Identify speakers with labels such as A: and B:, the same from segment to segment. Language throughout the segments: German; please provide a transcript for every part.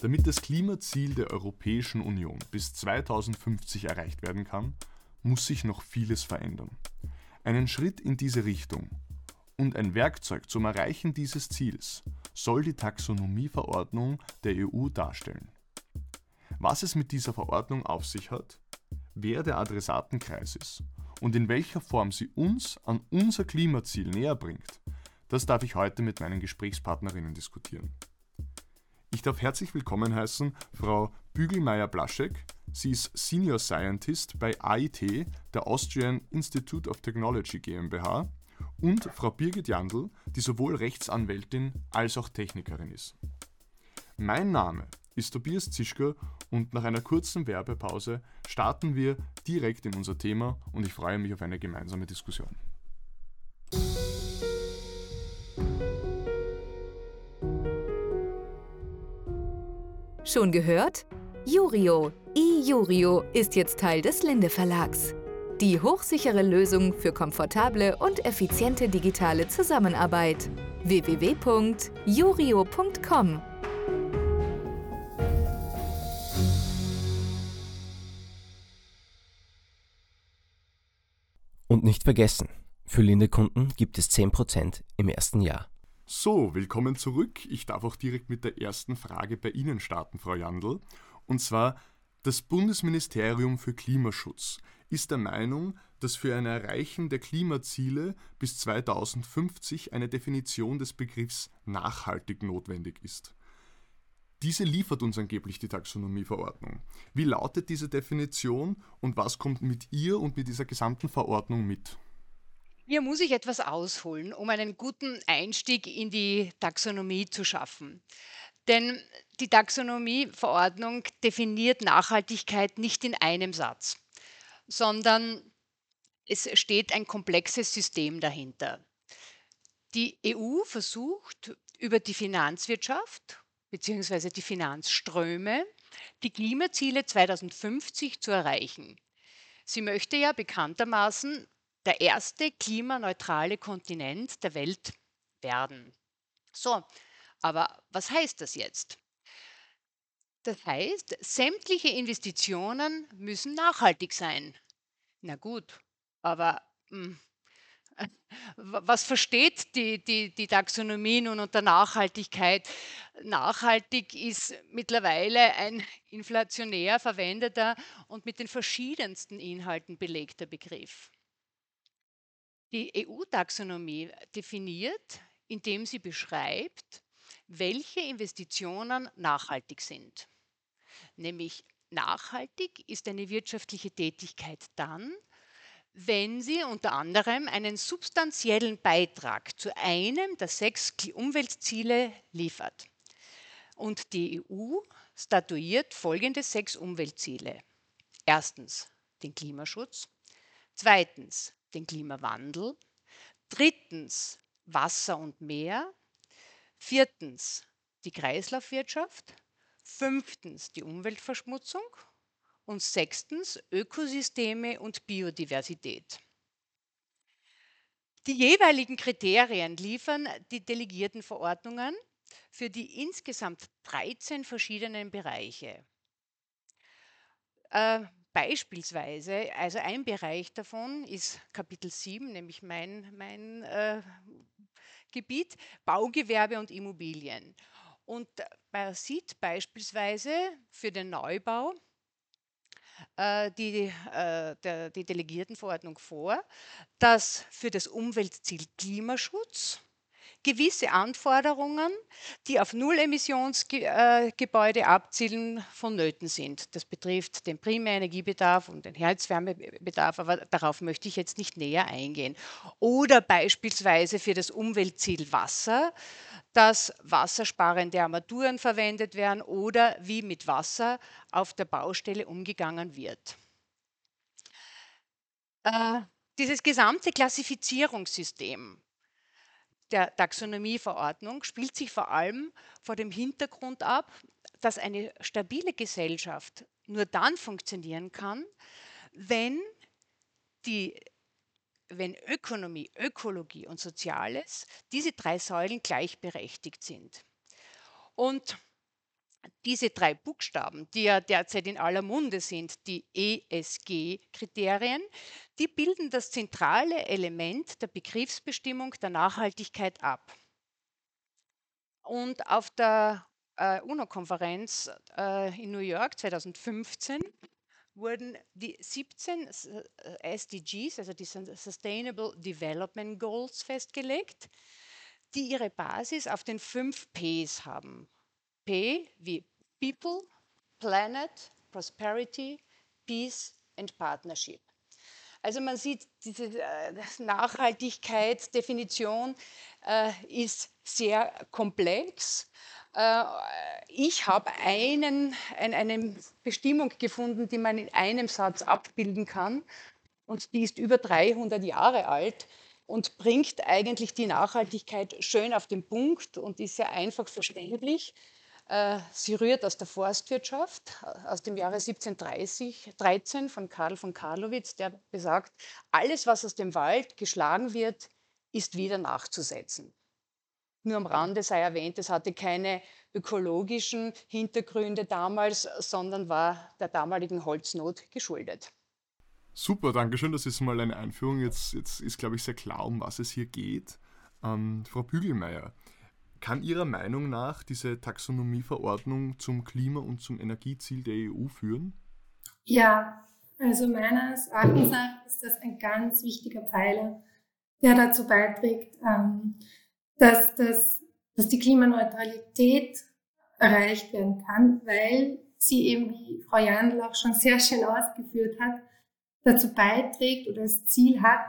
A: Damit das Klimaziel der Europäischen Union bis 2050 erreicht werden kann, muss sich noch vieles verändern. Einen Schritt in diese Richtung und ein Werkzeug zum Erreichen dieses Ziels soll die Taxonomieverordnung der EU darstellen. Was es mit dieser Verordnung auf sich hat, wer der Adressatenkreis ist und in welcher Form sie uns an unser Klimaziel näher bringt, das darf ich heute mit meinen Gesprächspartnerinnen diskutieren. Ich darf herzlich willkommen heißen Frau Bügelmeier-Blaschek. Sie ist Senior Scientist bei AIT, der Austrian Institute of Technology GmbH, und Frau Birgit Jandl, die sowohl Rechtsanwältin als auch Technikerin ist. Mein Name ist Tobias Zischker und nach einer kurzen Werbepause starten wir direkt in unser Thema und ich freue mich auf eine gemeinsame Diskussion.
B: Schon gehört? Jurio, iJurio ist jetzt Teil des Linde Verlags. Die hochsichere Lösung für komfortable und effiziente digitale Zusammenarbeit. www.jurio.com
C: Und nicht vergessen, für Linde-Kunden gibt es 10% im ersten Jahr.
A: So, willkommen zurück. Ich darf auch direkt mit der ersten Frage bei Ihnen starten, Frau Jandl. Und zwar, das Bundesministerium für Klimaschutz ist der Meinung, dass für ein Erreichen der Klimaziele bis 2050 eine Definition des Begriffs nachhaltig notwendig ist. Diese liefert uns angeblich die Taxonomieverordnung. Wie lautet diese Definition und was kommt mit ihr und mit dieser gesamten Verordnung mit?
D: Hier muss ich etwas ausholen, um einen guten Einstieg in die Taxonomie zu schaffen. Denn die Taxonomieverordnung definiert Nachhaltigkeit nicht in einem Satz, sondern es steht ein komplexes System dahinter. Die EU versucht über die Finanzwirtschaft bzw. die Finanzströme die Klimaziele 2050 zu erreichen. Sie möchte ja bekanntermaßen der erste klimaneutrale Kontinent der Welt werden. So, aber was heißt das jetzt? Das heißt, sämtliche Investitionen müssen nachhaltig sein. Na gut, aber hm, was versteht die, die, die Taxonomie nun unter Nachhaltigkeit? Nachhaltig ist mittlerweile ein inflationär verwendeter und mit den verschiedensten Inhalten belegter Begriff. Die EU-Taxonomie definiert, indem sie beschreibt, welche Investitionen nachhaltig sind. Nämlich nachhaltig ist eine wirtschaftliche Tätigkeit dann, wenn sie unter anderem einen substanziellen Beitrag zu einem der sechs Umweltziele liefert. Und die EU statuiert folgende sechs Umweltziele. Erstens den Klimaschutz, zweitens den Klimawandel, drittens Wasser und Meer, viertens die Kreislaufwirtschaft, fünftens die Umweltverschmutzung und sechstens Ökosysteme und Biodiversität. Die jeweiligen Kriterien liefern die delegierten Verordnungen für die insgesamt 13 verschiedenen Bereiche. Beispielsweise, also ein Bereich davon ist Kapitel 7, nämlich mein, mein äh, Gebiet, Baugewerbe und Immobilien. Und man sieht beispielsweise für den Neubau äh, die, äh, der, die Delegiertenverordnung vor, dass für das Umweltziel Klimaschutz gewisse Anforderungen, die auf Nullemissionsgebäude abzielen, vonnöten sind. Das betrifft den Primärenergiebedarf und den Heizwärmebedarf, aber darauf möchte ich jetzt nicht näher eingehen. Oder beispielsweise für das Umweltziel Wasser, dass wassersparende Armaturen verwendet werden oder wie mit Wasser auf der Baustelle umgegangen wird. Äh, dieses gesamte Klassifizierungssystem der Taxonomieverordnung spielt sich vor allem vor dem Hintergrund ab, dass eine stabile Gesellschaft nur dann funktionieren kann, wenn, die, wenn Ökonomie, Ökologie und Soziales, diese drei Säulen gleichberechtigt sind. Und diese drei Buchstaben, die ja derzeit in aller Munde sind, die ESG-Kriterien, die bilden das zentrale Element der Begriffsbestimmung der Nachhaltigkeit ab. Und auf der äh, UNO-Konferenz äh, in New York 2015 wurden die 17 SDGs, also die Sustainable Development Goals, festgelegt, die ihre Basis auf den fünf Ps haben. Wie People, Planet, Prosperity, Peace and Partnership. Also man sieht, diese äh, Nachhaltigkeitsdefinition äh, ist sehr komplex. Äh, ich habe einen, ein, eine Bestimmung gefunden, die man in einem Satz abbilden kann. Und die ist über 300 Jahre alt und bringt eigentlich die Nachhaltigkeit schön auf den Punkt und ist sehr einfach verständlich. Äh, sie rührt aus der Forstwirtschaft aus dem Jahre 1713 von Karl von Karlowitz, der besagt, alles, was aus dem Wald geschlagen wird, ist wieder nachzusetzen. Nur am Rande sei erwähnt, es hatte keine ökologischen Hintergründe damals, sondern war der damaligen Holznot geschuldet.
A: Super, danke schön. Das ist mal eine Einführung. Jetzt, jetzt ist, glaube ich, sehr klar, um was es hier geht. Ähm, Frau Bügelmeier, kann Ihrer Meinung nach diese Taxonomieverordnung zum Klima- und zum Energieziel der EU führen?
E: Ja, also meines Erachtens ist das ein ganz wichtiger Pfeiler, der dazu beiträgt, ähm, dass, das, dass die Klimaneutralität erreicht werden kann, weil sie eben, wie Frau Jandl auch schon sehr schön ausgeführt hat, dazu beiträgt oder das Ziel hat,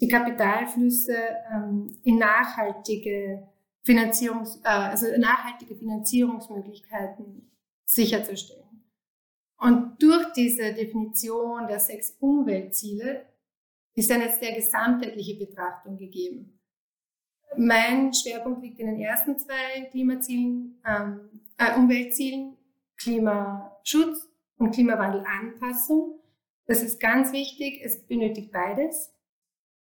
E: die Kapitalflüsse ähm, in nachhaltige Finanzierungs, äh, also nachhaltige Finanzierungsmöglichkeiten sicherzustellen. Und durch diese Definition der sechs Umweltziele ist dann jetzt der gesamtheitliche Betrachtung gegeben. Mein Schwerpunkt liegt in den ersten zwei Klimazielen, ähm, äh, Umweltzielen, Klimaschutz und Klimawandelanpassung. Das ist ganz wichtig, es benötigt beides.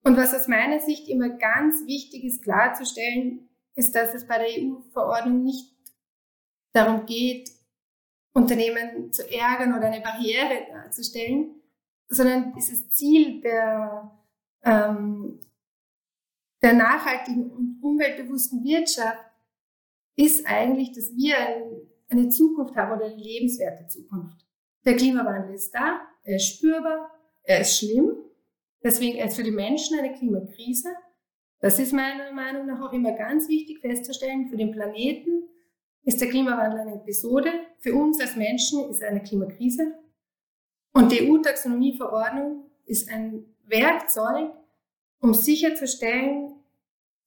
E: Und was aus meiner Sicht immer ganz wichtig ist klarzustellen, ist, dass es bei der EU-Verordnung nicht darum geht, Unternehmen zu ärgern oder eine Barriere darzustellen, sondern dieses Ziel der, ähm, der nachhaltigen und umweltbewussten Wirtschaft ist eigentlich, dass wir eine Zukunft haben oder eine lebenswerte Zukunft. Der Klimawandel ist da, er ist spürbar, er ist schlimm, deswegen ist für die Menschen eine Klimakrise das ist meiner Meinung nach auch immer ganz wichtig festzustellen. Für den Planeten ist der Klimawandel eine Episode. Für uns als Menschen ist eine Klimakrise. Und die EU-Taxonomieverordnung ist ein Werkzeug, um sicherzustellen,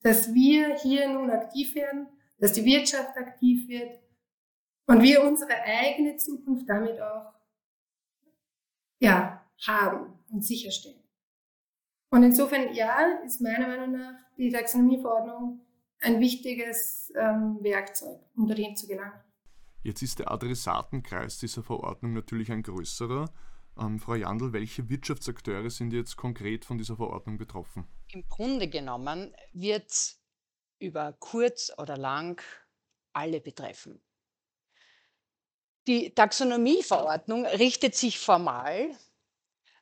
E: dass wir hier nun aktiv werden, dass die Wirtschaft aktiv wird und wir unsere eigene Zukunft damit auch ja, haben und sicherstellen. Und insofern, ja, ist meiner Meinung nach die Taxonomieverordnung ein wichtiges ähm, Werkzeug, um dorthin zu gelangen.
A: Jetzt ist der Adressatenkreis dieser Verordnung natürlich ein größerer. Ähm, Frau Jandl, welche Wirtschaftsakteure sind jetzt konkret von dieser Verordnung betroffen?
D: Im Grunde genommen wird es über kurz oder lang alle betreffen. Die Taxonomieverordnung richtet sich formal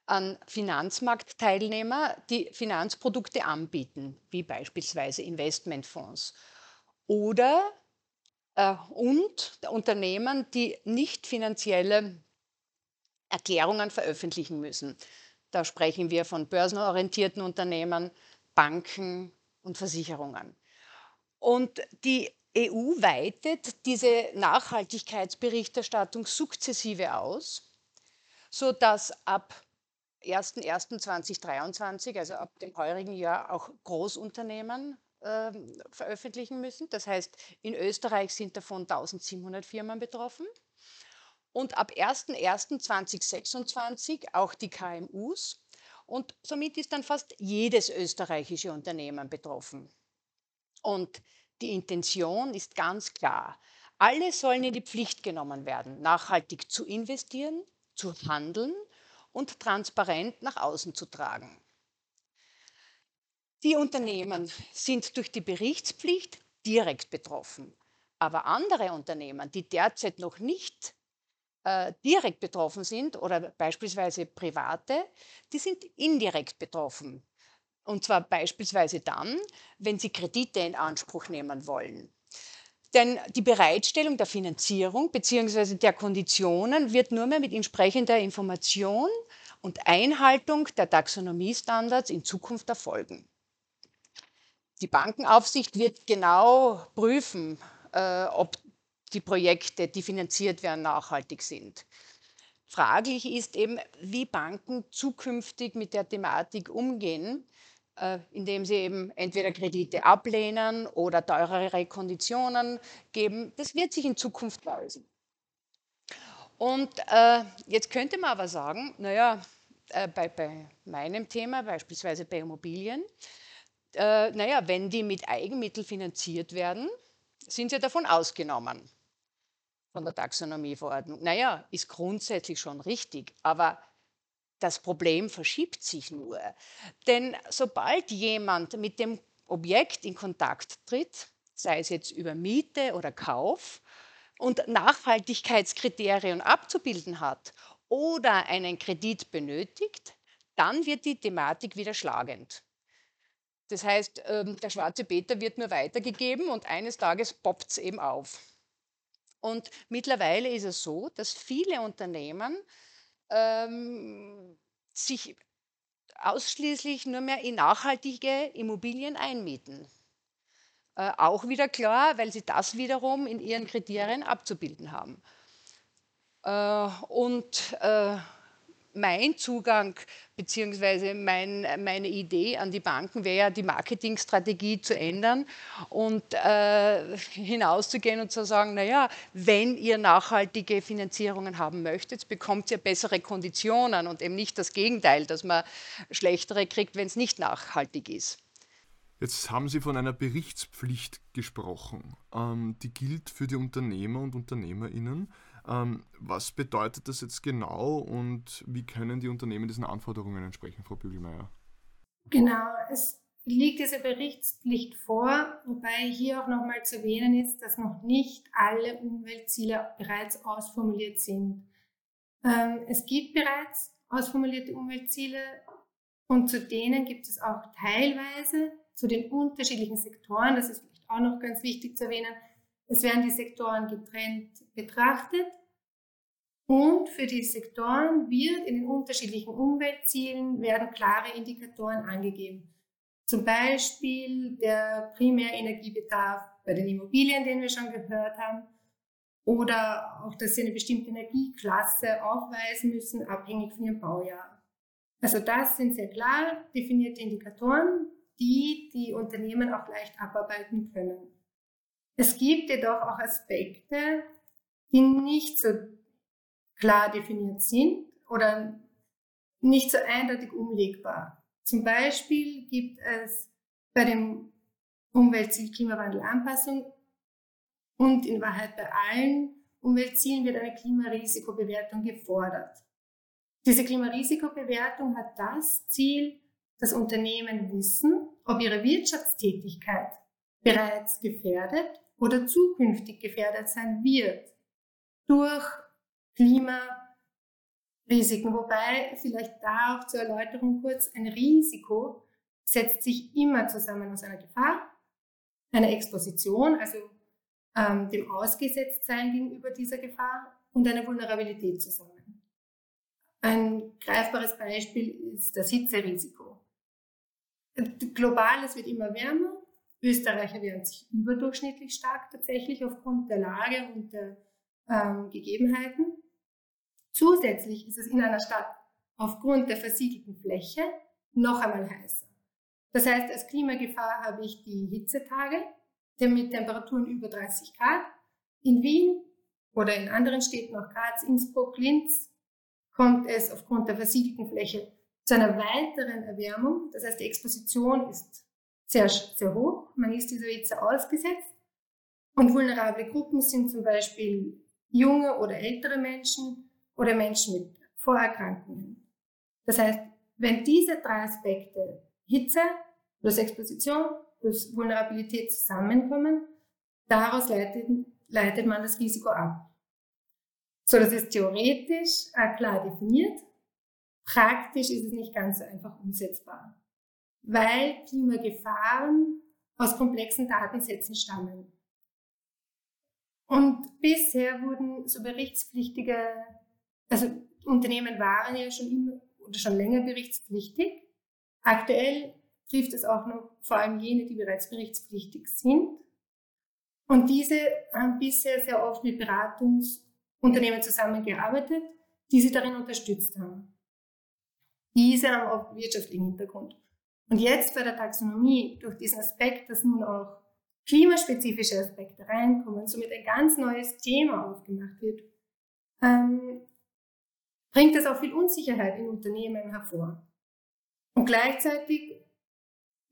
D: an Finanzmarktteilnehmer, die Finanzprodukte anbieten, wie beispielsweise Investmentfonds. Oder äh, und Unternehmen, die nicht finanzielle Erklärungen veröffentlichen müssen. Da sprechen wir von börsenorientierten Unternehmen, Banken und Versicherungen. Und die EU weitet diese Nachhaltigkeitsberichterstattung sukzessive aus, sodass ab 01.01.2023, also ab dem heurigen Jahr, auch Großunternehmen äh, veröffentlichen müssen. Das heißt, in Österreich sind davon 1700 Firmen betroffen. Und ab 01.01.2026 auch die KMUs. Und somit ist dann fast jedes österreichische Unternehmen betroffen. Und die Intention ist ganz klar. Alle sollen in die Pflicht genommen werden, nachhaltig zu investieren, zu handeln und transparent nach außen zu tragen. Die Unternehmen sind durch die Berichtspflicht direkt betroffen. Aber andere Unternehmen, die derzeit noch nicht äh, direkt betroffen sind oder beispielsweise private, die sind indirekt betroffen. Und zwar beispielsweise dann, wenn sie Kredite in Anspruch nehmen wollen. Denn die Bereitstellung der Finanzierung bzw. der Konditionen wird nur mehr mit entsprechender Information und Einhaltung der Taxonomiestandards in Zukunft erfolgen. Die Bankenaufsicht wird genau prüfen, äh, ob die Projekte, die finanziert werden, nachhaltig sind. Fraglich ist eben, wie Banken zukünftig mit der Thematik umgehen, indem sie eben entweder Kredite ablehnen oder teurere Konditionen geben. Das wird sich in Zukunft weisen. Und äh, jetzt könnte man aber sagen, naja, äh, bei, bei meinem Thema, beispielsweise bei Immobilien, äh, naja, wenn die mit Eigenmitteln finanziert werden, sind sie davon ausgenommen von der Taxonomieverordnung. Naja, ist grundsätzlich schon richtig, aber das Problem verschiebt sich nur. Denn sobald jemand mit dem Objekt in Kontakt tritt, sei es jetzt über Miete oder Kauf, und Nachhaltigkeitskriterien abzubilden hat oder einen Kredit benötigt, dann wird die Thematik wieder schlagend. Das heißt, ähm, der schwarze Peter wird nur weitergegeben und eines Tages poppt es eben auf. Und mittlerweile ist es so, dass viele Unternehmen ähm, sich ausschließlich nur mehr in nachhaltige Immobilien einmieten. Äh, auch wieder klar, weil sie das wiederum in ihren Kriterien abzubilden haben. Äh, und äh, mein Zugang bzw. mein, meine Idee an die Banken wäre ja, die Marketingstrategie zu ändern und äh, hinauszugehen und zu sagen, naja, wenn ihr nachhaltige Finanzierungen haben möchtet, bekommt ihr bessere Konditionen und eben nicht das Gegenteil, dass man schlechtere kriegt, wenn es nicht nachhaltig ist.
A: Jetzt haben Sie von einer Berichtspflicht gesprochen. Ähm, die gilt für die Unternehmer und Unternehmerinnen. Ähm, was bedeutet das jetzt genau und wie können die Unternehmen diesen Anforderungen entsprechen, Frau Bügelmeier?
E: Genau, es liegt diese Berichtspflicht vor, wobei hier auch nochmal zu erwähnen ist, dass noch nicht alle Umweltziele bereits ausformuliert sind. Ähm, es gibt bereits ausformulierte Umweltziele und zu denen gibt es auch teilweise zu den unterschiedlichen Sektoren, das ist vielleicht auch noch ganz wichtig zu erwähnen, es werden die Sektoren getrennt betrachtet und für die Sektoren wird in den unterschiedlichen Umweltzielen werden klare Indikatoren angegeben. Zum Beispiel der Primärenergiebedarf bei den Immobilien, den wir schon gehört haben, oder auch, dass sie eine bestimmte Energieklasse aufweisen müssen, abhängig von ihrem Baujahr. Also das sind sehr klar definierte Indikatoren, die die Unternehmen auch leicht abarbeiten können. Es gibt jedoch auch Aspekte, die nicht so klar definiert sind oder nicht so eindeutig umlegbar. Zum Beispiel gibt es bei dem Umweltziel Klimawandelanpassung und in Wahrheit bei allen Umweltzielen wird eine Klimarisikobewertung gefordert. Diese Klimarisikobewertung hat das Ziel, dass Unternehmen wissen, ob ihre Wirtschaftstätigkeit bereits gefährdet oder zukünftig gefährdet sein wird durch Klimarisiken. Wobei vielleicht da auch zur Erläuterung kurz, ein Risiko setzt sich immer zusammen aus einer Gefahr, einer Exposition, also ähm, dem Ausgesetztsein gegenüber dieser Gefahr und einer Vulnerabilität zusammen. Ein greifbares Beispiel ist das Hitzerisiko. Global, es wird immer wärmer, Österreicher werden sich überdurchschnittlich stark tatsächlich aufgrund der Lage und der ähm, Gegebenheiten. Zusätzlich ist es in einer Stadt aufgrund der versiegelten Fläche noch einmal heißer. Das heißt, als Klimagefahr habe ich die Hitzetage mit Temperaturen über 30 Grad. In Wien oder in anderen Städten, auch Graz, Innsbruck, Linz, kommt es aufgrund der versiegelten Fläche zu einer weiteren Erwärmung. Das heißt, die Exposition ist sehr, sehr hoch. Man ist dieser Hitze ausgesetzt. Und vulnerable Gruppen sind zum Beispiel junge oder ältere Menschen oder Menschen mit Vorerkrankungen. Das heißt, wenn diese drei Aspekte Hitze plus Exposition plus Vulnerabilität zusammenkommen, daraus leitet, leitet man das Risiko ab. So, das ist theoretisch äh, klar definiert. Praktisch ist es nicht ganz so einfach umsetzbar, weil Klimagefahren aus komplexen Datensätzen stammen. Und bisher wurden so berichtspflichtige, also Unternehmen waren ja schon immer oder schon länger berichtspflichtig. Aktuell trifft es auch noch vor allem jene, die bereits berichtspflichtig sind. Und diese haben bisher sehr oft mit Beratungsunternehmen zusammengearbeitet, die sie darin unterstützt haben. Diese haben oft wirtschaftlichen Hintergrund. Und jetzt bei der Taxonomie, durch diesen Aspekt, dass nun auch klimaspezifische Aspekte reinkommen, somit ein ganz neues Thema aufgemacht wird, ähm, bringt das auch viel Unsicherheit in Unternehmen hervor. Und gleichzeitig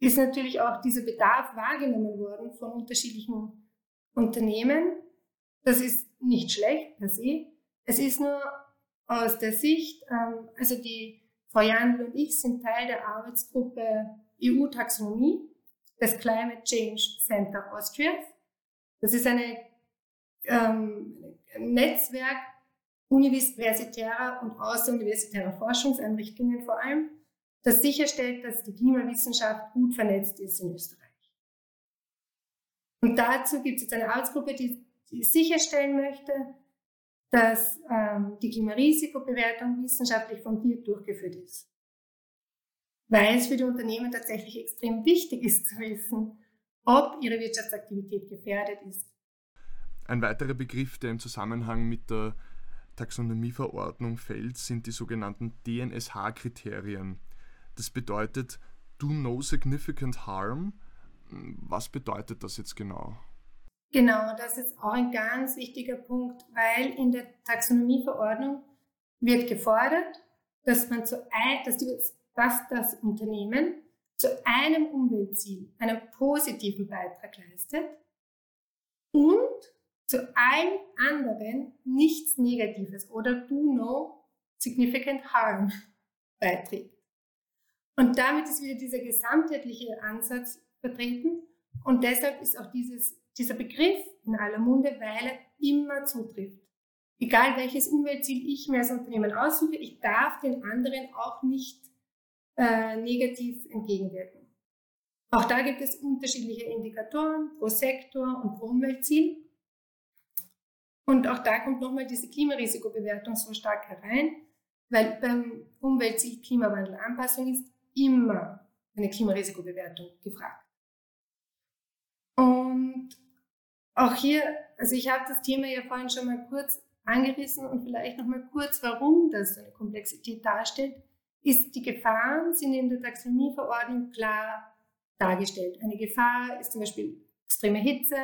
E: ist natürlich auch dieser Bedarf wahrgenommen worden von unterschiedlichen Unternehmen. Das ist nicht schlecht per se. Es ist nur aus der Sicht, ähm, also die Frau Jandl und ich sind Teil der Arbeitsgruppe EU-Taxonomie des Climate Change Center Austria. Das ist eine, ähm, ein Netzwerk universitärer und außeruniversitärer Forschungseinrichtungen vor allem, das sicherstellt, dass die Klimawissenschaft gut vernetzt ist in Österreich. Und dazu gibt es jetzt eine Arbeitsgruppe, die, die sicherstellen möchte, dass ähm, die Klimarisikobewertung wissenschaftlich fundiert durchgeführt ist. Weil es für die Unternehmen tatsächlich extrem wichtig ist zu wissen, ob ihre Wirtschaftsaktivität gefährdet ist.
A: Ein weiterer Begriff, der im Zusammenhang mit der Taxonomieverordnung fällt, sind die sogenannten DNSH-Kriterien. Das bedeutet Do No Significant Harm. Was bedeutet das jetzt genau?
E: Genau, das ist auch ein ganz wichtiger Punkt, weil in der Taxonomieverordnung wird gefordert, dass man zu ein, dass, die, dass das Unternehmen zu einem Umweltziel einen positiven Beitrag leistet und zu allen anderen nichts Negatives oder do no significant harm beiträgt. Und damit ist wieder dieser gesamtheitliche Ansatz vertreten und deshalb ist auch dieses dieser Begriff in aller Munde, weil er immer zutrifft. Egal welches Umweltziel ich mir als Unternehmen aussuche, ich darf den anderen auch nicht äh, negativ entgegenwirken. Auch da gibt es unterschiedliche Indikatoren pro Sektor und pro Umweltziel. Und auch da kommt nochmal diese Klimarisikobewertung so stark herein, weil beim Umweltziel Klimawandelanpassung ist immer eine Klimarisikobewertung gefragt. Und auch hier, also ich habe das Thema ja vorhin schon mal kurz angerissen und vielleicht noch mal kurz, warum das so eine Komplexität darstellt, ist, die Gefahren sind in der Taxonomieverordnung klar dargestellt. Eine Gefahr ist zum Beispiel extreme Hitze,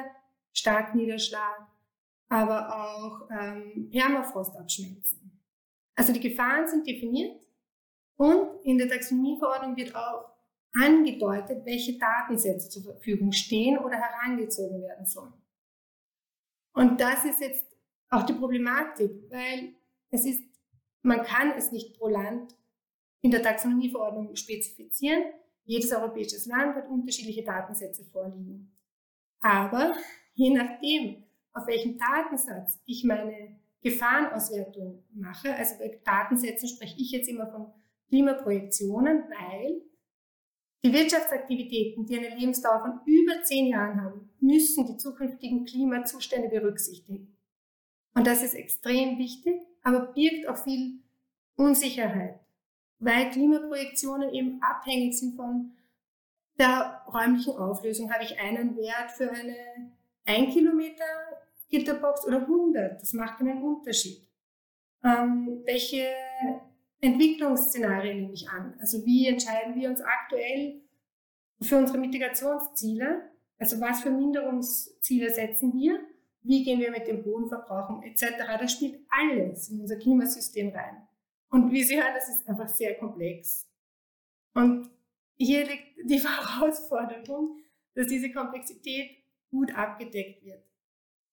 E: Starkniederschlag, aber auch ähm, Permafrostabschmelzen. Also die Gefahren sind definiert und in der Taxonomieverordnung wird auch angedeutet, welche Datensätze zur Verfügung stehen oder herangezogen werden sollen. Und das ist jetzt auch die Problematik, weil es ist, man kann es nicht pro Land in der Taxonomieverordnung spezifizieren. Jedes europäisches Land hat unterschiedliche Datensätze vorliegen. Aber je nachdem, auf welchem Datensatz ich meine Gefahrenauswertung mache, also bei Datensätzen spreche ich jetzt immer von Klimaprojektionen, weil die Wirtschaftsaktivitäten, die eine Lebensdauer von über zehn Jahren haben, müssen die zukünftigen Klimazustände berücksichtigen. Und das ist extrem wichtig, aber birgt auch viel Unsicherheit, weil Klimaprojektionen eben abhängig sind von der räumlichen Auflösung. Habe ich einen Wert für eine 1 Kilometer Gitterbox oder 100? Das macht einen Unterschied. Ähm, welche Entwicklungsszenarien nehme ich an. Also wie entscheiden wir uns aktuell für unsere Mitigationsziele? Also was für Minderungsziele setzen wir? Wie gehen wir mit dem Bodenverbrauch um etc. Das spielt alles in unser Klimasystem rein. Und wie Sie hören, das ist einfach sehr komplex. Und hier liegt die Herausforderung, dass diese Komplexität gut abgedeckt wird.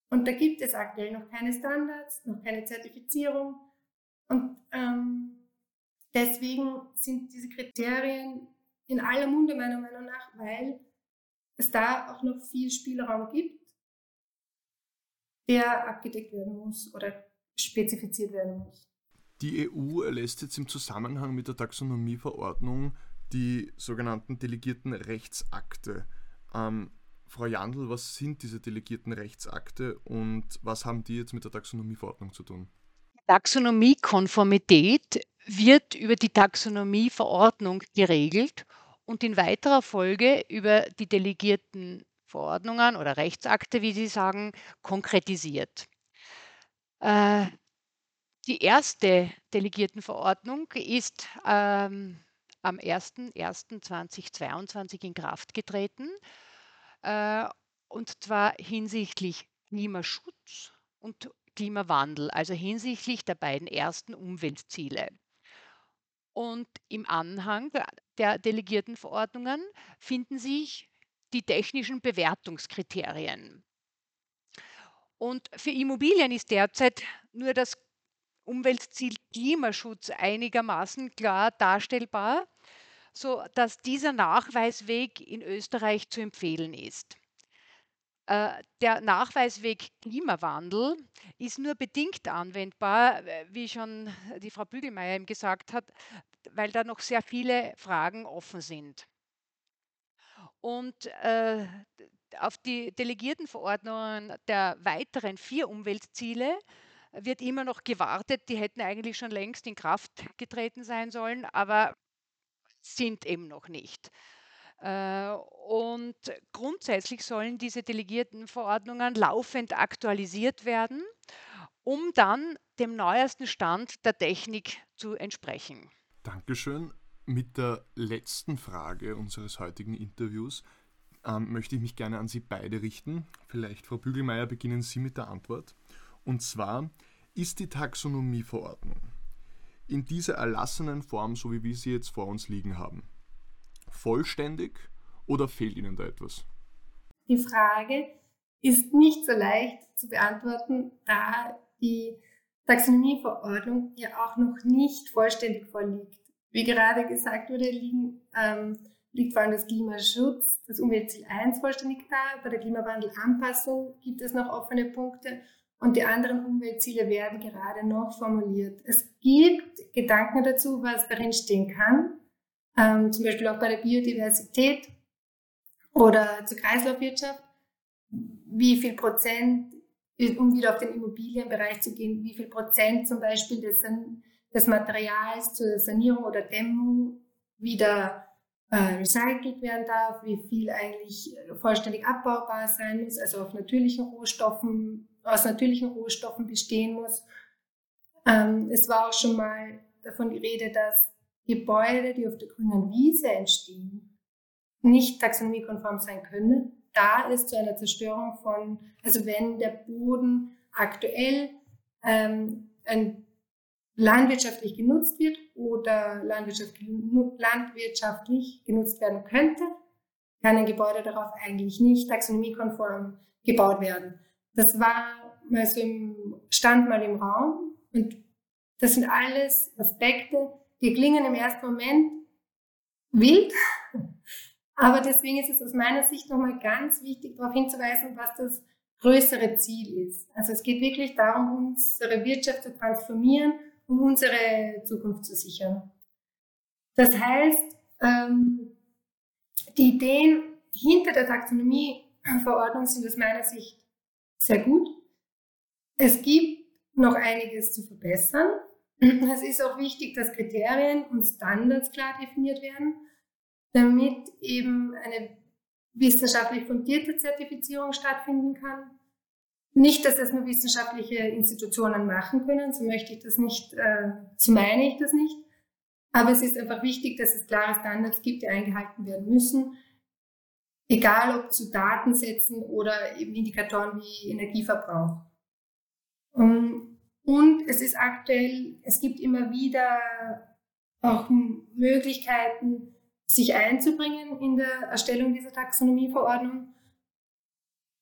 E: Und da gibt es aktuell noch keine Standards, noch keine Zertifizierung. Und ähm, Deswegen sind diese Kriterien in aller Munde meiner Meinung nach, weil es da auch noch viel Spielraum gibt der abgedeckt werden muss oder spezifiziert werden muss.
A: Die EU erlässt jetzt im Zusammenhang mit der Taxonomieverordnung die sogenannten delegierten Rechtsakte. Ähm, Frau Jandl, was sind diese delegierten Rechtsakte und was haben die jetzt mit der Taxonomieverordnung zu tun?
D: Taxonomiekonformität wird über die Taxonomieverordnung geregelt und in weiterer Folge über die delegierten Verordnungen oder Rechtsakte, wie Sie sagen, konkretisiert. Äh, die erste Delegiertenverordnung ist ähm, am 01.01.2022 in Kraft getreten, äh, und zwar hinsichtlich Klimaschutz und Klimawandel, also hinsichtlich der beiden ersten Umweltziele. Und im Anhang der delegierten Verordnungen finden sich die technischen Bewertungskriterien. Und für Immobilien ist derzeit nur das Umweltziel Klimaschutz einigermaßen klar darstellbar, so dass dieser Nachweisweg in Österreich zu empfehlen ist. Äh, der Nachweisweg Klimawandel ist nur bedingt anwendbar, äh, wie schon die Frau Bügelmeier eben gesagt hat, weil da noch sehr viele Fragen offen sind. Und äh, auf die delegierten Verordnungen der weiteren vier Umweltziele wird immer noch gewartet. Die hätten eigentlich schon längst in Kraft getreten sein sollen, aber sind eben noch nicht. Äh, und grundsätzlich sollen diese delegierten Verordnungen laufend aktualisiert werden, um dann dem neuesten Stand der Technik zu entsprechen.
A: Dankeschön. Mit der letzten Frage unseres heutigen Interviews ähm, möchte ich mich gerne an Sie beide richten. Vielleicht, Frau Bügelmeier, beginnen Sie mit der Antwort. Und zwar ist die Taxonomieverordnung in dieser erlassenen Form, so wie wir sie jetzt vor uns liegen haben, vollständig oder fehlt Ihnen da etwas?
E: Die Frage ist nicht so leicht zu beantworten, da die Taxonomieverordnung ja auch noch nicht vollständig vorliegt. Wie gerade gesagt wurde, liegen, ähm, liegt vor allem das Klimaschutz, das Umweltziel 1 vollständig da. Bei der Klimawandelanpassung gibt es noch offene Punkte und die anderen Umweltziele werden gerade noch formuliert. Es gibt Gedanken dazu, was darin stehen kann, ähm, zum Beispiel auch bei der Biodiversität oder zur Kreislaufwirtschaft. Wie viel Prozent, um wieder auf den Immobilienbereich zu gehen, wie viel Prozent zum Beispiel des, des Materials zur Sanierung oder Dämmung wieder äh, recycelt werden darf, wie viel eigentlich vollständig abbaubar sein muss, also auf natürlichen Rohstoffen, aus natürlichen Rohstoffen bestehen muss. Ähm, es war auch schon mal davon die Rede, dass Gebäude, die auf der grünen Wiese entstehen, nicht taxonomiekonform sein können, da es zu einer Zerstörung von, also wenn der Boden aktuell ähm, landwirtschaftlich genutzt wird oder landwirtschaftlich, landwirtschaftlich genutzt werden könnte, kann ein Gebäude darauf eigentlich nicht taxonomiekonform gebaut werden. Das war mal so im, stand mal im Raum und das sind alles Aspekte, die klingen im ersten Moment wild, aber deswegen ist es aus meiner Sicht nochmal ganz wichtig, darauf hinzuweisen, was das größere Ziel ist. Also es geht wirklich darum, unsere Wirtschaft zu transformieren, um unsere Zukunft zu sichern. Das heißt, ähm, die Ideen hinter der Taxonomieverordnung sind aus meiner Sicht sehr gut. Es gibt noch einiges zu verbessern. Es ist auch wichtig, dass Kriterien und Standards klar definiert werden, damit eben eine wissenschaftlich fundierte Zertifizierung stattfinden kann. Nicht, dass das nur wissenschaftliche Institutionen machen können, so möchte ich das nicht, äh, so meine ich das nicht. Aber es ist einfach wichtig, dass es klare Standards gibt, die eingehalten werden müssen, egal ob zu Datensätzen oder eben Indikatoren wie Energieverbrauch. Und es ist aktuell, es gibt immer wieder auch Möglichkeiten, sich einzubringen in der Erstellung dieser Taxonomieverordnung.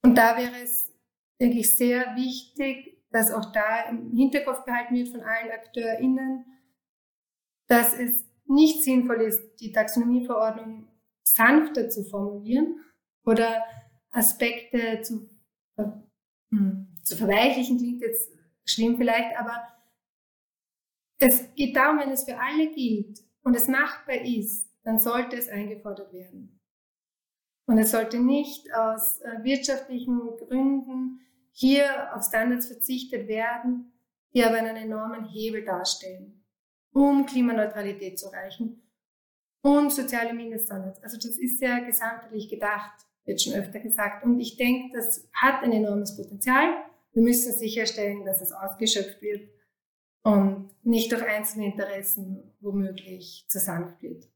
E: Und da wäre es, denke ich, sehr wichtig, dass auch da im Hinterkopf behalten wird von allen AkteurInnen, dass es nicht sinnvoll ist, die Taxonomieverordnung sanfter zu formulieren oder Aspekte zu, hm, zu verweichlichen klingt jetzt schlimm vielleicht, aber es geht darum, wenn es für alle gilt und es machbar ist, dann sollte es eingefordert werden. Und es sollte nicht aus äh, wirtschaftlichen Gründen hier auf Standards verzichtet werden, die aber einen enormen Hebel darstellen, um Klimaneutralität zu erreichen und soziale Mindeststandards. Also das ist ja gesamtheitlich gedacht, wird schon öfter gesagt. Und ich denke, das hat ein enormes Potenzial. Wir müssen sicherstellen, dass es ausgeschöpft wird und nicht durch einzelne Interessen womöglich zu sanft wird.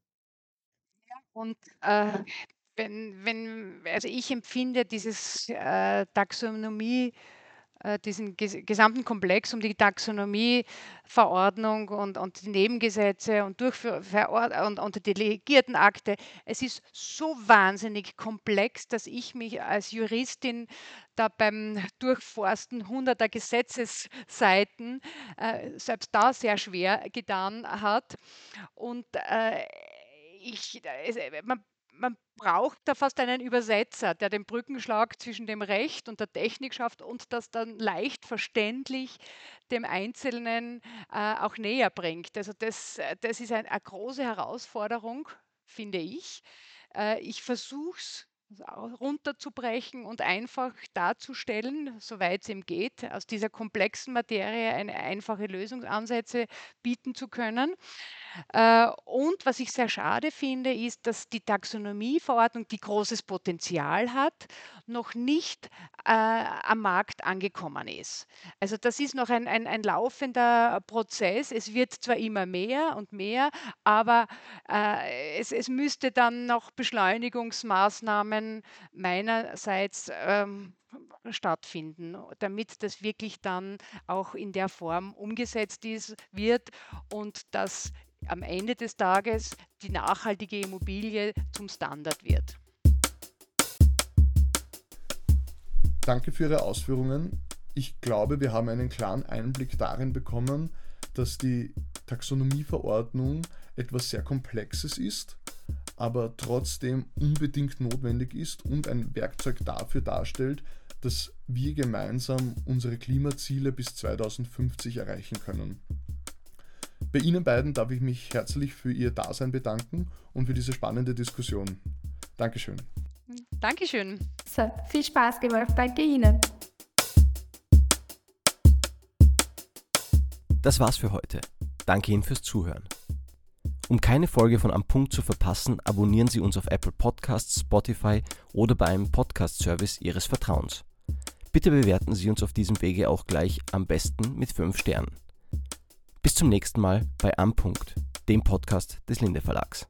D: Und äh, wenn, wenn, also ich empfinde dieses äh, Taxonomie diesen gesamten Komplex um die Taxonomieverordnung und, und die Nebengesetze und, und, und die Delegiertenakte. Es ist so wahnsinnig komplex, dass ich mich als Juristin da beim Durchforsten hunderter Gesetzesseiten äh, selbst da sehr schwer getan hat. Und äh, ich, äh, man man braucht da fast einen Übersetzer, der den Brückenschlag zwischen dem Recht und der Technik schafft und das dann leicht verständlich dem Einzelnen äh, auch näher bringt. Also das, äh, das ist ein, eine große Herausforderung, finde ich. Äh, ich versuche es runterzubrechen und einfach darzustellen, soweit es ihm geht, aus dieser komplexen Materie eine einfache Lösungsansätze bieten zu können. Äh, und was ich sehr schade finde, ist, dass die Taxonomieverordnung, die großes Potenzial hat, noch nicht äh, am Markt angekommen ist. Also das ist noch ein, ein, ein laufender Prozess. Es wird zwar immer mehr und mehr, aber äh, es, es müsste dann noch Beschleunigungsmaßnahmen meinerseits ähm, stattfinden, damit das wirklich dann auch in der Form umgesetzt ist, wird und dass am Ende des Tages die nachhaltige Immobilie zum Standard wird.
A: Danke für Ihre Ausführungen. Ich glaube, wir haben einen klaren Einblick darin bekommen, dass die Taxonomieverordnung etwas sehr Komplexes ist, aber trotzdem unbedingt notwendig ist und ein Werkzeug dafür darstellt, dass wir gemeinsam unsere Klimaziele bis 2050 erreichen können. Bei Ihnen beiden darf ich mich herzlich für Ihr Dasein bedanken und für diese spannende Diskussion. Dankeschön.
D: Dankeschön.
F: Hat viel Spaß gemacht. Danke Ihnen.
C: Das war's für heute. Danke Ihnen fürs Zuhören. Um keine Folge von Am Punkt zu verpassen, abonnieren Sie uns auf Apple Podcasts, Spotify oder beim Podcast-Service Ihres Vertrauens. Bitte bewerten Sie uns auf diesem Wege auch gleich am besten mit 5 Sternen. Bis zum nächsten Mal bei Am Punkt, dem Podcast des Linde Verlags.